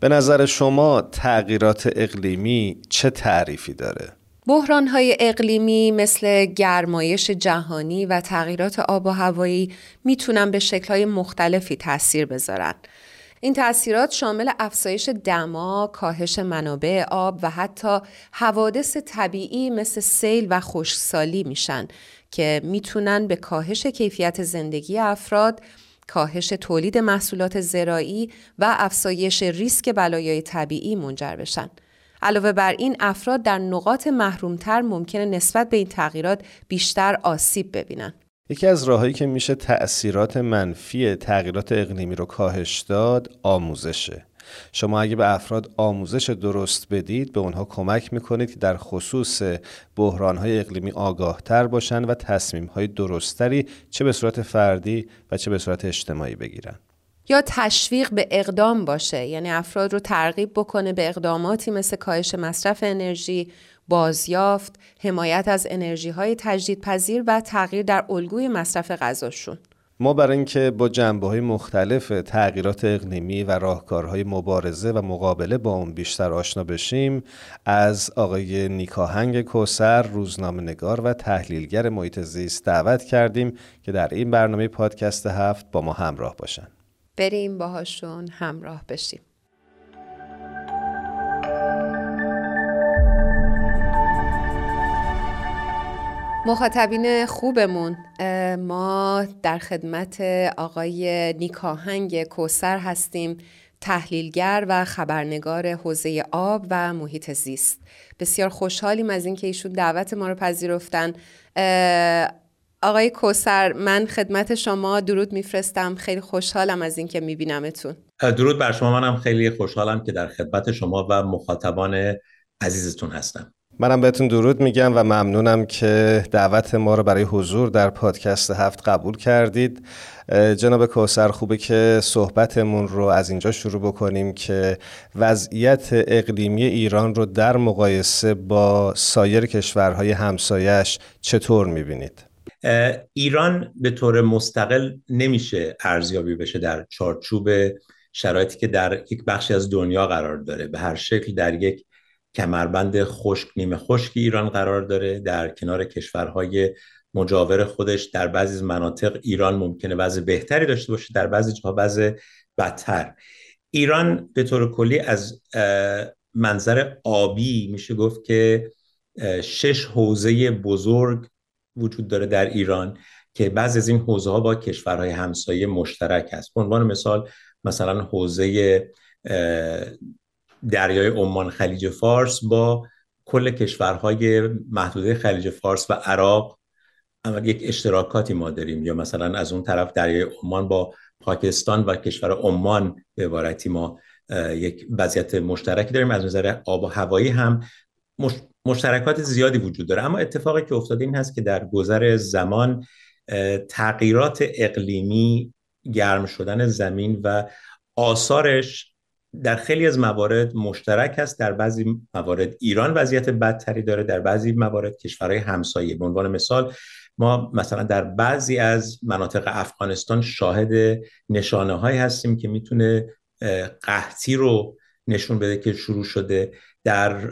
به نظر شما تغییرات اقلیمی چه تعریفی داره؟ های اقلیمی مثل گرمایش جهانی و تغییرات آب و هوایی می‌تونن به های مختلفی تاثیر بذارن. این تاثیرات شامل افزایش دما، کاهش منابع آب و حتی حوادث طبیعی مثل سیل و خشکسالی میشن که می‌تونن به کاهش کیفیت زندگی افراد، کاهش تولید محصولات زراعی و افزایش ریسک بلایای طبیعی منجر بشن. علاوه بر این افراد در نقاط محرومتر ممکنه نسبت به این تغییرات بیشتر آسیب ببینن. یکی از راههایی که میشه تأثیرات منفی تغییرات اقلیمی رو کاهش داد آموزشه. شما اگه به افراد آموزش درست بدید به اونها کمک می‌کنید که در خصوص بحرانهای اقلیمی آگاهتر باشن و تصمیمهای درستری چه به صورت فردی و چه به صورت اجتماعی بگیرن. یا تشویق به اقدام باشه یعنی افراد رو ترغیب بکنه به اقداماتی مثل کاهش مصرف انرژی، بازیافت، حمایت از انرژی های تجدیدپذیر و تغییر در الگوی مصرف غذاشون. ما برای اینکه با جنبه های مختلف تغییرات اقلیمی و راهکارهای مبارزه و مقابله با اون بیشتر آشنا بشیم از آقای نیکاهنگ کوسر روزنامه نگار و تحلیلگر محیط زیست دعوت کردیم که در این برنامه پادکست هفت با ما همراه باشن. بریم باهاشون همراه بشیم. مخاطبین خوبمون ما در خدمت آقای نیکاهنگ کوسر هستیم تحلیلگر و خبرنگار حوزه آب و محیط زیست. بسیار خوشحالیم از اینکه ایشون دعوت ما رو پذیرفتن. آقای کوسر من خدمت شما درود میفرستم. خیلی خوشحالم از اینکه میبینمتون. درود بر شما. منم خیلی خوشحالم که در خدمت شما و مخاطبان عزیزتون هستم. منم بهتون درود میگم و ممنونم که دعوت ما رو برای حضور در پادکست هفت قبول کردید جناب کوسر خوبه که صحبتمون رو از اینجا شروع بکنیم که وضعیت اقلیمی ایران رو در مقایسه با سایر کشورهای همسایش چطور می‌بینید؟ ایران به طور مستقل نمیشه ارزیابی بشه در چارچوب شرایطی که در یک بخشی از دنیا قرار داره به هر شکل در یک کمربند خشک نیمه خشک ایران قرار داره. در کنار کشورهای مجاور خودش در بعضی مناطق ایران ممکنه وضع بهتری داشته باشه در بعضی جاها وضع بدتر. ایران به طور کلی از منظر آبی میشه گفت که شش حوزه بزرگ وجود داره در ایران که بعضی از این حوزه ها با کشورهای همسایه مشترک است به عنوان مثال مثلا حوزه دریای عمان خلیج فارس با کل کشورهای محدوده خلیج فارس و عراق یک اشتراکاتی ما داریم. یا مثلا از اون طرف دریای عمان با پاکستان و کشور عمان به عبارتی ما یک وضعیت مشترکی داریم. از نظر آب و هوایی هم مشترکات زیادی وجود داره. اما اتفاقی که افتاده این هست که در گذر زمان تغییرات اقلیمی گرم شدن زمین و آثارش در خیلی از موارد مشترک است در بعضی موارد ایران وضعیت بدتری داره در بعضی موارد کشورهای همسایه. به عنوان مثال ما مثلا در بعضی از مناطق افغانستان شاهد نشانه هایی هستیم که می‌تونه قحطی رو نشون بده که شروع شده. در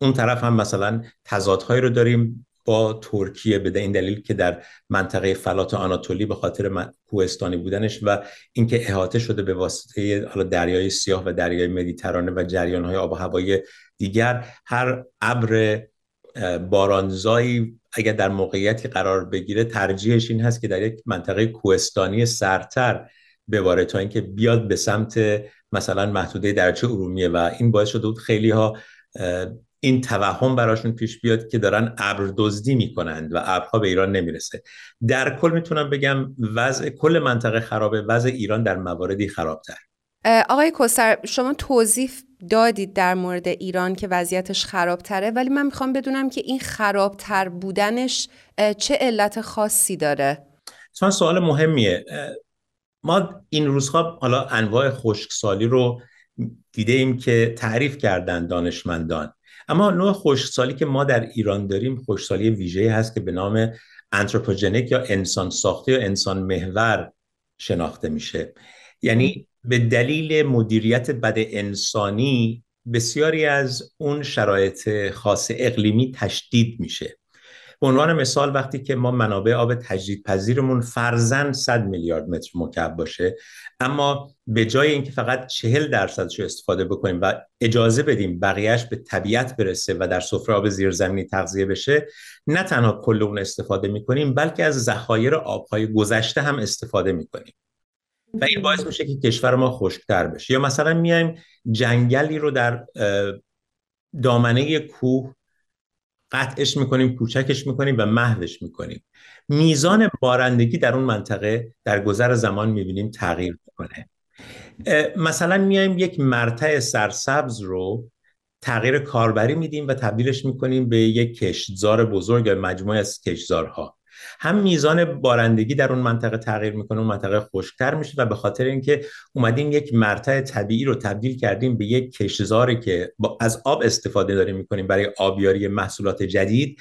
اون طرف هم مثلا تضادهایی رو داریم. با ترکیه به این دلیل که در منطقه فلات آناتولی به خاطر کوهستانی بودنش و اینکه احاطه شده به واسطه حالا دریای سیاه و دریای مدیترانه و جریانهای آب و هوایی دیگر هر ابر بارانزایی اگر در موقعیتی قرار بگیره ترجیحش این هست که در یک منطقه کوهستانی سرتر بباره تا اینکه بیاد به سمت مثلا محدوده درجه ارومیه و این باعث شده بود خیلی ها این توهم براشون پیش بیاد که دارن ابر دزدی می‌کنند و ابرها به ایران نمی‌رسه. در کل می‌تونم بگم وضع کل منطقه خرابه وضع ایران در مواردی خرابتر. آقای کوسر شما توضیح دادید در مورد ایران که وضعیتش خرابتره ولی من می‌خوام بدونم که این خرابتر بودنش چه علت خاصی داره؟ چون سوال مهمیه. ما این روزها حالا انواع خشکسالی رو دیده ایم که تعریف کردن دانشمندان. اما نوع خشکسالی که ما در ایران داریم خشکسالی ویژه هست که به نام انتروپوژنیک یا انسان ساخته یا انسان محور شناخته میشه. یعنی به دلیل مدیریت بد انسانی بسیاری از اون شرایط خاص اقلیمی تشدید میشه. به عنوان مثال وقتی که ما منابع آب تجدیدپذیرمون فرزن 100 میلیارد متر مکعب باشه اما به جای اینکه فقط 40 درصدش رو استفاده بکنیم و اجازه بدیم بقیهش به طبیعت برسه و در سفره آب زیرزمینی تغذیه بشه نه تنها کل اون استفاده می‌کنیم بلکه از ذخایر آبهای گذشته هم استفاده می‌کنیم. و این باعث میشه که کشور ما خشکتر بشه. یا مثلا میایم جنگلی رو در دامنه کوه قطعش می‌کنیم کوچکش می‌کنیم و محوش می‌کنیم. میزان بارندگی در اون منطقه در گذر زمان می‌بینیم تغییر می‌کنه. مثلا میایم یک مرتع سرسبز رو تغییر کاربری میدیم و تبدیلش می‌کنیم به یک کشتزار بزرگ یا مجموعه از کشتزارها. هم میزان بارندگی در اون منطقه تغییر می‌کنه اون منطقه خشکتر میشه و به خاطر اینکه اومدیم یک مرتع طبیعی رو تبدیل کردیم به یک کشزاری که از آب استفاده داریم می‌کنیم برای آبیاری محصولات جدید.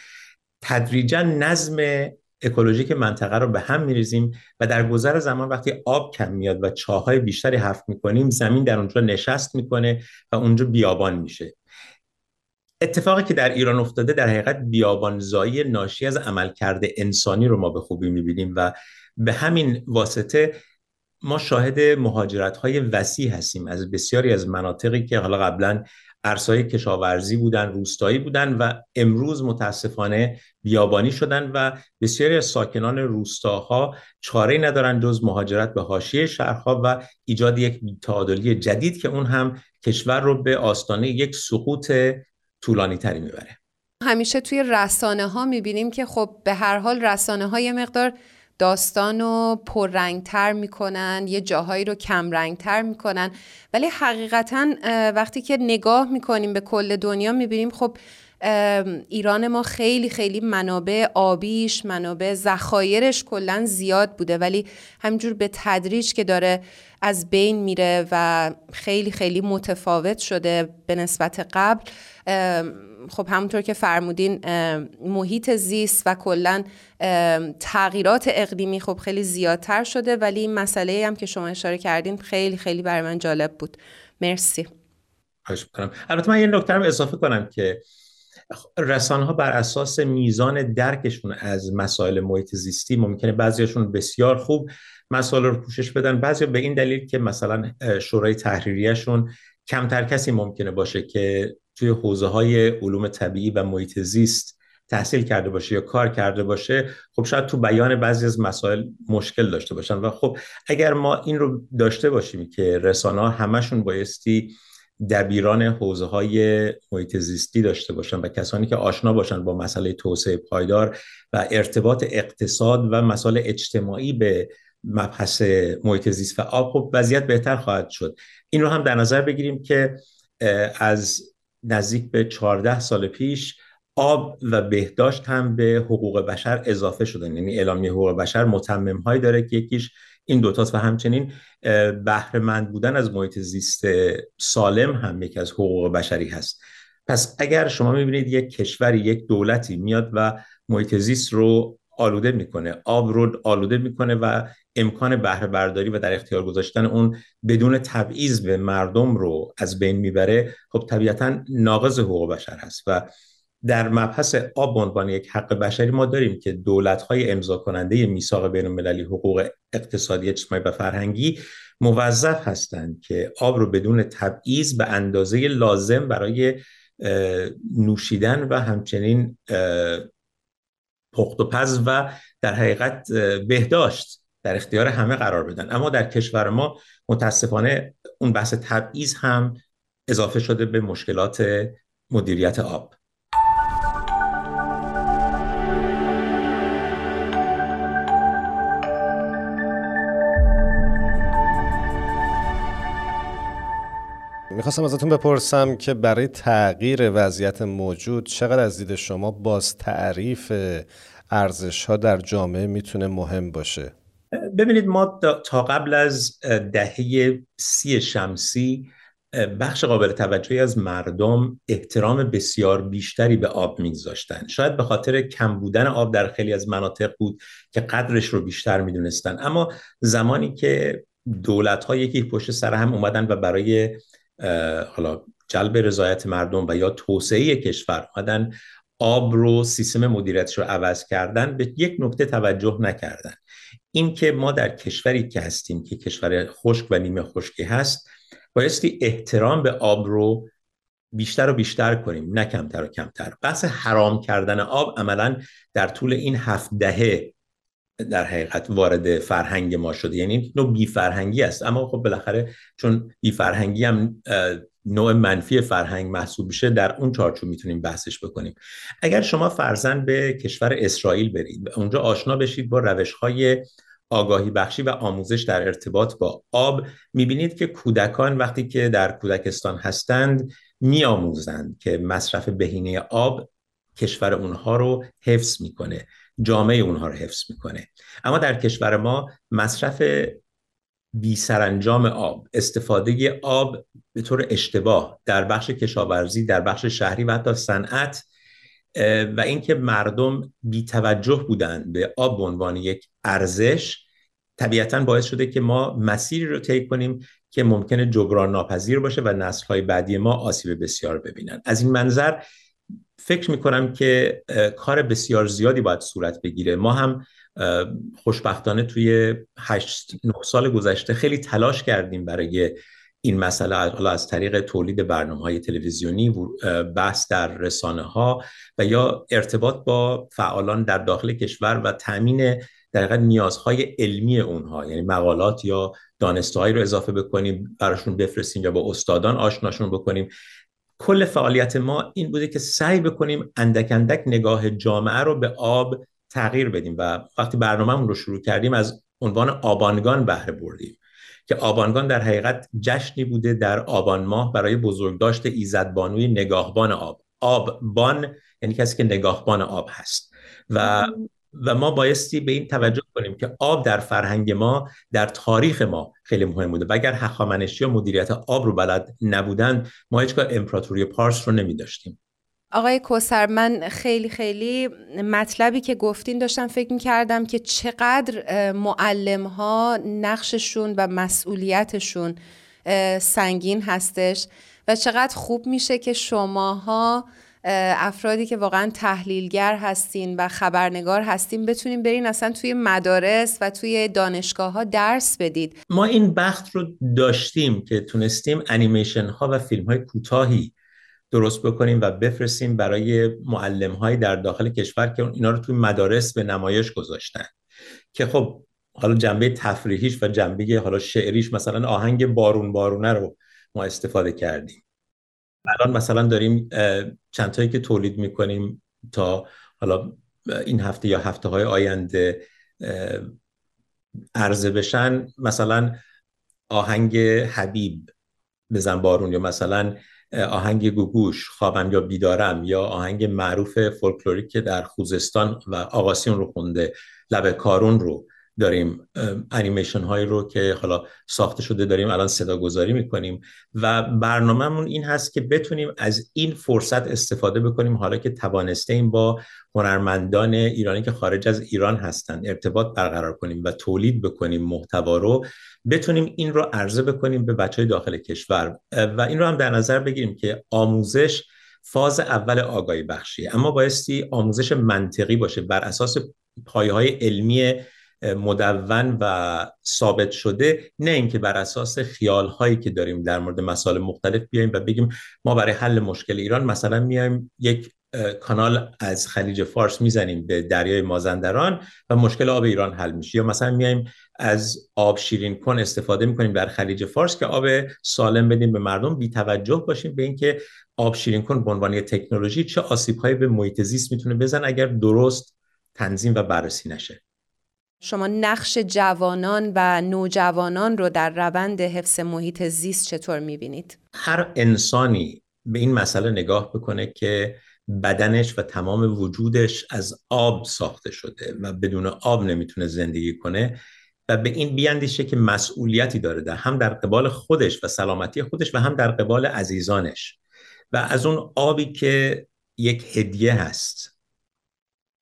تدریجا نظم اکولوژیک منطقه رو به هم میریزیم و در گذر زمان وقتی آب کم میاد و چاهای بیشتری حفر می‌کنیم زمین در اونجا نشست می‌کنه و اونجا بیابان میشه. اتفاقی که در ایران افتاده در حقیقت بیابانزایی ناشی از عملکرد انسانی رو ما به خوبی می‌بینیم و به همین واسطه ما شاهد مهاجرت های وسیع هستیم. از بسیاری از مناطقی که حالا قبلا ارسای کشاورزی بودن روستایی بودن و امروز متاسفانه بیابانی شدن و بسیاری از ساکنان روستاها چاره ندارن جز مهاجرت به حاشیه شهرها و ایجاد یک تعادلی جدید که اون هم کشور رو به آستانه یک سقوط طولانی تری می‌بره. همیشه توی رسانه ها می‌بینیم که خب به هر حال رسانه های مقدار داستان رو پررنگتر می‌کنن یه جاهایی رو کم رنگتر می‌کنن. ولی حقیقتا وقتی که نگاه می‌کنیم به کل دنیا می‌بینیم خب ایران ما خیلی خیلی منابع آبیش منابع ذخایرش کلا زیاد بوده ولی همجور به تدریج که داره از بین میره و خیلی خیلی متفاوت شده به نسبت قبل. خب همونطور که فرمودین محیط زیست و کلا تغییرات اقلیمی خب خیلی زیادتر شده ولی این مسئله هم که شما اشاره کردین خیلی خیلی برای من جالب بود. مرسی. البته من یه نکته اضافه کنم که رسانه ها بر اساس میزان درکشون از مسائل محیط زیستی ممکنه بعضیشون بسیار خوب مسائل رو پوشش بدن. بعضی به این دلیل که مثلا شورای تحریریشون کمتر کسی ممکنه باشه که توی حوزه های علوم طبیعی و محیط زیست تحصیل کرده باشه یا کار کرده باشه خب شاید تو بیان بعضی از مسائل مشکل داشته باشن. و خب اگر ما این رو داشته باشیم که رسانه ها همشون بایستی دبیران حوزه های محیط زیستی داشته باشن و کسانی که آشنا باشن با مسئله توسعه پایدار و ارتباط اقتصاد و مسائل اجتماعی به مبحث محیط زیست و آب خب وضعیت بهتر خواهد شد. این رو هم در نظر بگیریم که از نزدیک به 14 سال پیش آب و بهداشت هم به حقوق بشر اضافه شدن. یعنی اعلامیه حقوق بشر متمم هایی داره که یکیش این دوتاست و همچنین بهرهمند بودن از محیط زیست سالم هم یکی از حقوق بشری هست. پس اگر شما می‌بینید یک کشوری یک دولتی میاد و محیط زیست رو آلوده می‌کنه آب رو آلوده می‌کنه و امکان بهره برداری و در اختیار گذاشتن اون بدون تبعیض به مردم رو از بین می‌بره خب طبیعتا ناقض حقوق بشر هست و در مبحث آب به عنوان یک حق بشری ما داریم که دولت‌های امضا کننده میثاق بین المللی حقوق اقتصادی اجتماعی و فرهنگی موظف هستند که آب رو بدون تبعیض به اندازه لازم برای نوشیدن و همچنین پخت و پز و در حقیقت بهداشت در اختیار همه قرار بدن. اما در کشور ما متاسفانه اون بحث تبعیض هم اضافه شده به مشکلات مدیریت آب. می‌خواستم ازتون بپرسم که برای تغییر وضعیت موجود چقدر از دید شما باز تعریف ارزش ها در جامعه می‌تونه مهم باشه؟ ببینید ما تا قبل از دهه سی شمسی بخش قابل توجهی از مردم احترام بسیار بیشتری به آب میگذاشتن. شاید به خاطر کم بودن آب در خیلی از مناطق بود که قدرش رو بیشتر می‌دونستن. اما زمانی که دولت ها یکی پشت سر هم اومدن و برای حالا جلب رضایت مردم و یا توسعه کشور اومدن آب رو سیستم مدیریتش رو عوض کردن به یک نکته توجه نکردن. این که ما در کشوری که هستیم که کشور خشک و نیمه خشکی هست بایستی احترام به آب رو بیشتر و بیشتر کنیم نه کمتر و کمتر. بحث حرام کردن آب عملا در طول این هفت دهه در حقیقت وارد فرهنگ ما شده. یعنی نوع بی فرهنگی است. اما خب بالاخره چون بی فرهنگی هم نوع منفی فرهنگ محسوب میشه در اون چارچوب می‌تونیم بحثش بکنیم. اگر شما فرزن به کشور اسرائیل برید اونجا آشنا بشید با روش های آگاهی بخشی و آموزش در ارتباط با آب می‌بینید که کودکان وقتی که در کودکستان هستند میآموزند که مصرف بهینه آب کشور اونها رو حفظ می‌کنه. جامعه اونها رو حفظ می‌کنه. اما در کشور ما مصرف بی سرانجام آب استفاده آب به طور اشتباه در بخش کشاورزی در بخش شهری و حتی صنعت و اینکه مردم بی توجه بودند به آب به عنوان یک ارزش طبیعتا باعث شده که ما مسیری رو طی کنیم که ممکنه جبران ناپذیر باشه و نسل‌های بعدی ما آسیب بسیار ببینن. از این منظر فکر می‌کنم که کار بسیار زیادی باید صورت بگیره. ما هم خوشبختانه توی 8 9 سال گذشته خیلی تلاش کردیم برای این مسئله حالا از طریق تولید برنامه های تلویزیونی بحث در رسانه ها و یا ارتباط با فعالان در داخل کشور و تامین در نیازهای علمی اونها یعنی مقالات یا دانستهایی رو اضافه بکنیم براشون بفرستیم یا با استادان آشناشون بکنیم. کل فعالیت ما این بوده که سعی بکنیم اندک اندک نگاه جامعه رو به آب تغییر بدیم و وقتی برنامهمون رو شروع کردیم از عنوان آبانگان بهره بردیم که آبانگان در حقیقت جشنی بوده در آبان ماه برای بزرگداشت ایزدبانوی نگاهبان آب. آببان یعنی کسی که نگاهبان آب هست. و و ما بایستی به این توجه کنیم که آب در فرهنگ ما در تاریخ ما خیلی مهم بوده. و اگر هخامنشی یا مدیریت آب رو بلد نبودن ما هیچگاه امپراتوری پارس رو نمی داشتیم. آقای کوسر من خیلی خیلی مطلبی که گفتین داشتم فکر می کردم که چقدر معلم ها نقششون و مسئولیتشون سنگین هستش و چقدر خوب میشه که شماها افرادی که واقعا تحلیلگر هستین و خبرنگار هستین بتونین برین اصلا توی مدارس و توی دانشگاه ها درس بدید. ما این بخت رو داشتیم که تونستیم انیمیشن ها و فیلم های کوتاهی درست بکنیم و بفرستیم برای معلم های در داخل کشور که اینا رو توی مدارس به نمایش گذاشتن. که خب حالا جنبه تفریحیش و جنبه حالا شعریش مثلا آهنگ بارون بارونه رو ما استفاده کردیم. الان مثلا داریم چندتایی که تولید می‌کنیم تا حالا این هفته یا هفته های آینده عرضه بشن. مثلا آهنگ حبیب بزن بارون یا مثلا آهنگ گوگوش خوابم یا بیدارم یا آهنگ معروف فولکلوریک که در خوزستان و آقاسیون رو خونده لب کارون رو. داریم انیمیشن هایی رو که حالا ساخته شده داریم الان صدا گذاری می‌کنیم و برنامهمون این هست که بتونیم از این فرصت استفاده بکنیم. حالا که توانسته این با هنرمندان ایرانی که خارج از ایران هستن ارتباط برقرار کنیم و تولید بکنیم محتوا رو بتونیم این رو عرضه بکنیم به بچه های داخل کشور. و این رو هم در نظر بگیریم که آموزش فاز اول آگاهی بخشی اما بایستی آموزش منطقی باشه بر اساس پایه های علمی مدون و ثابت شده نه اینکه بر اساس خیال هایی که داریم در مورد مسائل مختلف بیایم و بگیم ما برای حل مشکل ایران مثلا میایم یک کانال از خلیج فارس می‌زنیم به دریای مازندران و مشکل آب ایران حل میشه. یا مثلا میایم از آب شیرین کن استفاده می‌کنیم در خلیج فارس که آب سالم بدیم به مردم. بی توجه باشیم به اینکه آب شیرین کن به عنوان تکنولوژی چه آسیب هایی به محیط زیست می‌تونه بزن اگر درست تنظیم و بررسی نشه. شما نقش جوانان و نوجوانان رو در روند حفظ محیط زیست چطور می‌بینید؟ هر انسانی به این مسئله نگاه بکنه که بدنش و تمام وجودش از آب ساخته شده و بدون آب نمی‌تونه زندگی کنه و به این بیاندیشه که مسئولیتی داره در هم در قبال خودش و سلامتی خودش و هم در قبال عزیزانش و از اون آبی که یک هدیه هست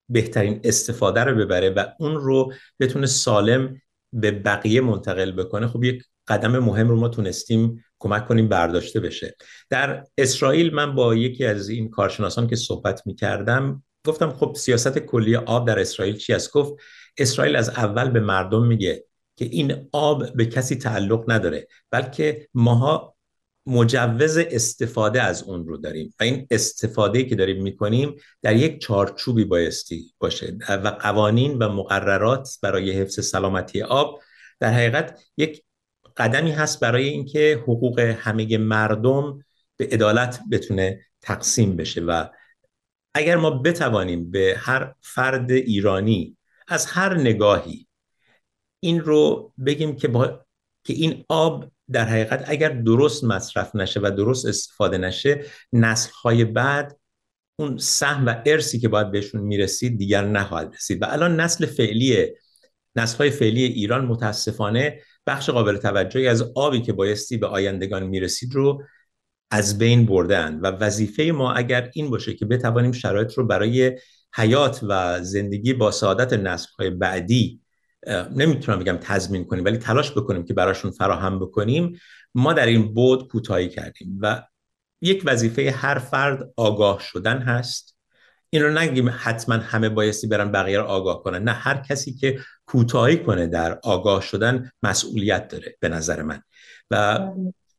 بهترین استفاده رو ببره و اون رو بتونه سالم به بقیه منتقل بکنه خب یک قدم مهم رو ما تونستیم کمک کنیم برداشته بشه. در اسرائیل من با یکی از این کارشناسان که صحبت می کردم گفتم خب سیاست کلی آب در اسرائیل چی است؟ گفت اسرائیل از اول به مردم میگه که این آب به کسی تعلق نداره بلکه ماها مجوز استفاده از اون رو داریم. و این استفاده که داریم می‌کنیم در یک چارچوبی بایستی باشه و قوانین و مقررات برای حفظ سلامتی آب در حقیقت یک قدمی هست برای اینکه حقوق همه مردم به عدالت بتونه تقسیم بشه. و اگر ما بتوانیم به هر فرد ایرانی از هر نگاهی این رو بگیم که با که این آب در حقیقت اگر درست مصرف نشه و درست استفاده نشه های بعد اون سهم و ارسی که باید بهشون می‌رسید دیگر نخواهد رسید. و الان نسل فعلی نسل های فعلی ایران متاسفانه بخش قابل توجهی از آبی که بایستی به آیندگان می‌رسید رو از بین بردن و وظیفه ما اگر این باشه که بتوانیم شرایط رو برای حیات و زندگی با سعادت نسل های بعدی نمی‌تونم بگم تضمین کنیم ولی تلاش بکنیم که براشون فراهم بکنیم. ما در این بود کوتاهی کردیم و یک وظیفه هر فرد آگاه شدن هست. این رو نگیم حتما همه بایستی برن بقیه رو آگاه کنن. نه هر کسی که کوتاهی کنه در آگاه شدن مسئولیت داره به نظر من. و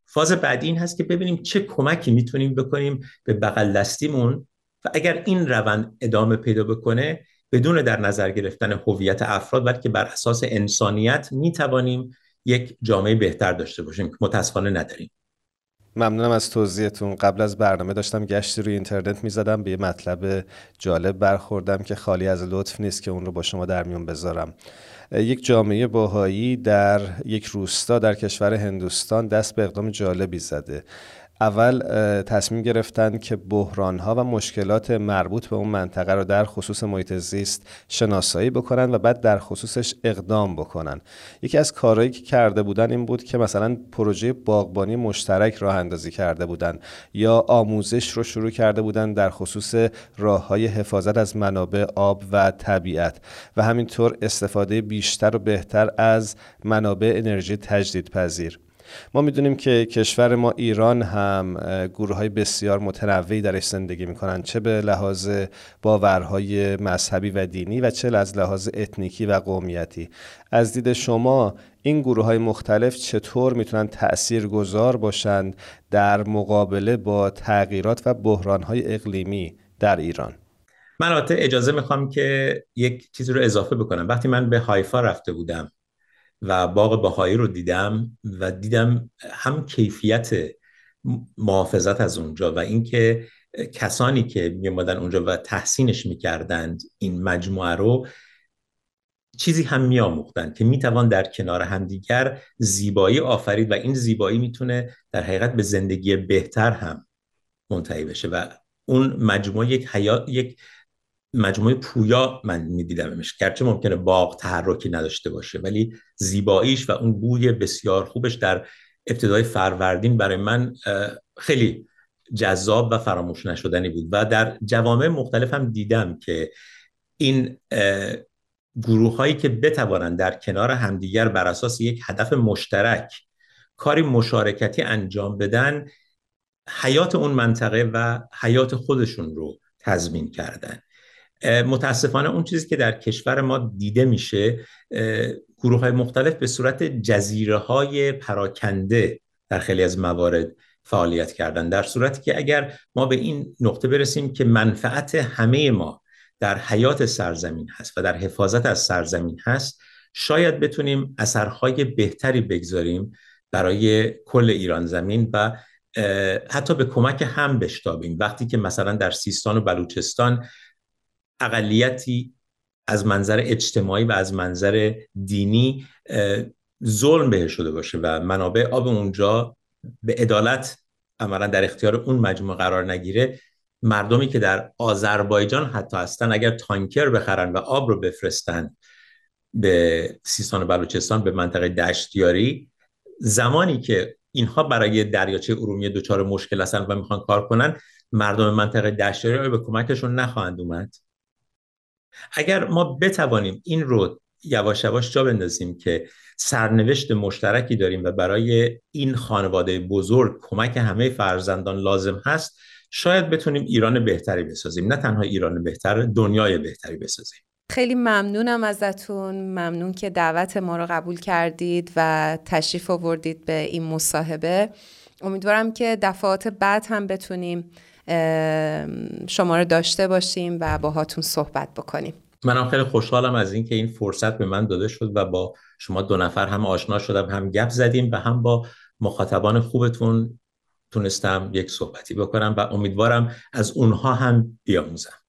فاز بعدی این هست که ببینیم چه کمکی می‌تونیم بکنیم به بغل دستیمون. و اگر این روند ادامه پیدا بکنه بدون در نظر گرفتن هویت افراد بلکه بر اساس انسانیت می توانیم یک جامعه بهتر داشته باشیم که متاسفانه نداریم. ممنونم از توضیحتون. قبل از برنامه داشتم گشتی روی اینترنت می‌زدم به یه مطلب جالب برخوردم که خالی از لطف نیست که اون رو با شما در میون بذارم. یک جامعه باهایی در یک روستا در کشور هندوستان دست به اقدام جالبی زده. اول تصمیم گرفتن که بحرانها و مشکلات مربوط به اون منطقه رو در خصوص محیط زیست شناسایی بکنن و بعد در خصوصش اقدام بکنن. یکی از کارهایی که کرده بودن این بود که مثلا پروژه باغبانی مشترک راه اندازی کرده بودن یا آموزش رو شروع کرده بودن در خصوص راه های حفاظت از منابع آب و طبیعت و همینطور استفاده بیشتر و بهتر از منابع انرژی تجدیدپذیر. ما می‌دونیم که کشور ما ایران هم گروه های بسیار متنوعی درش زندگی می‌کنن چه به لحاظ باورهای مذهبی و دینی و چه از لحاظ اتنیکی و قومیتی. از دید شما این گروه های مختلف چطور می‌تونن تأثیر گذار باشند در مقابله با تغییرات و بحران های اقلیمی در ایران؟ من اجازه می‌خوام که یک چیزی رو اضافه بکنم. وقتی من به هایفا رفته بودم و باغ بهایی رو دیدم و دیدم هم کیفیت محافظت از اونجا و اینکه کسانی که میامدن اونجا و تحسینش می‌کردند این مجموعه رو چیزی هم میآموختند که می‌توان در کنار همدیگر زیبایی آفرید و این زیبایی می‌تونه در حقیقت به زندگی بهتر هم منتهی بشه و اون مجموعه یک حیات یک مجموعه پویا من میدیدمش. گرچه ممکنه باغ تحرکی نداشته باشه ولی زیباییش و اون بوی بسیار خوبش در ابتدای فروردین برای من خیلی جذاب و فراموش نشدنی بود. و در جوامع مختلف هم دیدم که این گروه هایی که بتوانند در کنار همدیگر بر اساس یک هدف مشترک کاری مشارکتی انجام بدن حیات اون منطقه و حیات خودشون رو تضمین کردن. متاسفانه اون چیزی که در کشور ما دیده میشه گروه های مختلف به صورت جزیره های پراکنده در خیلی از موارد فعالیت کردن. در صورتی که اگر ما به این نقطه برسیم که منفعت همه ما در حیات سرزمین هست و در حفاظت از سرزمین هست شاید بتونیم اثرهای بهتری بگذاریم برای کل ایران زمین و حتی به کمک هم بشتابیم. وقتی که مثلا در سیستان و بلوچستان اقلیتی از منظر اجتماعی و از منظر دینی ظلم بهش شده باشه و منابع آب اونجا به عدالت عملا در اختیار اون مجموعه قرار نگیره. مردمی که در آذربایجان حتی هستن اگر تانکر بخرن و آب رو بفرستن به سیستان و بلوچستان به منطقه دشتیاری زمانی که اینها برای دریاچه ارومیه دچار مشکل هستن و می‌خوان کار کنن مردم منطقه دشتیاری به کمکشون نخواهند اومد. اگر ما بتوانیم این رو یواش یواش جا بندازیم که سرنوشت مشترکی داریم و برای این خانواده بزرگ کمک همه فرزندان لازم هست شاید بتونیم ایران بهتری بسازیم. نه تنها ایران بهتر دنیای بهتری بسازیم. خیلی ممنونم ازتون. ممنون که دعوت ما رو قبول کردید و تشریف آوردید به این مصاحبه. امیدوارم که دفعات بعد هم بتونیم شما رو داشته باشیم و باهاتون صحبت بکنیم. منم خیلی خوشحالم از اینکه این فرصت به من داده شد و با شما دو نفر هم آشنا شدم هم گپ زدیم و هم با مخاطبان خوبتون تونستم یک صحبتی بکنم و امیدوارم از اونها هم بیاموزم.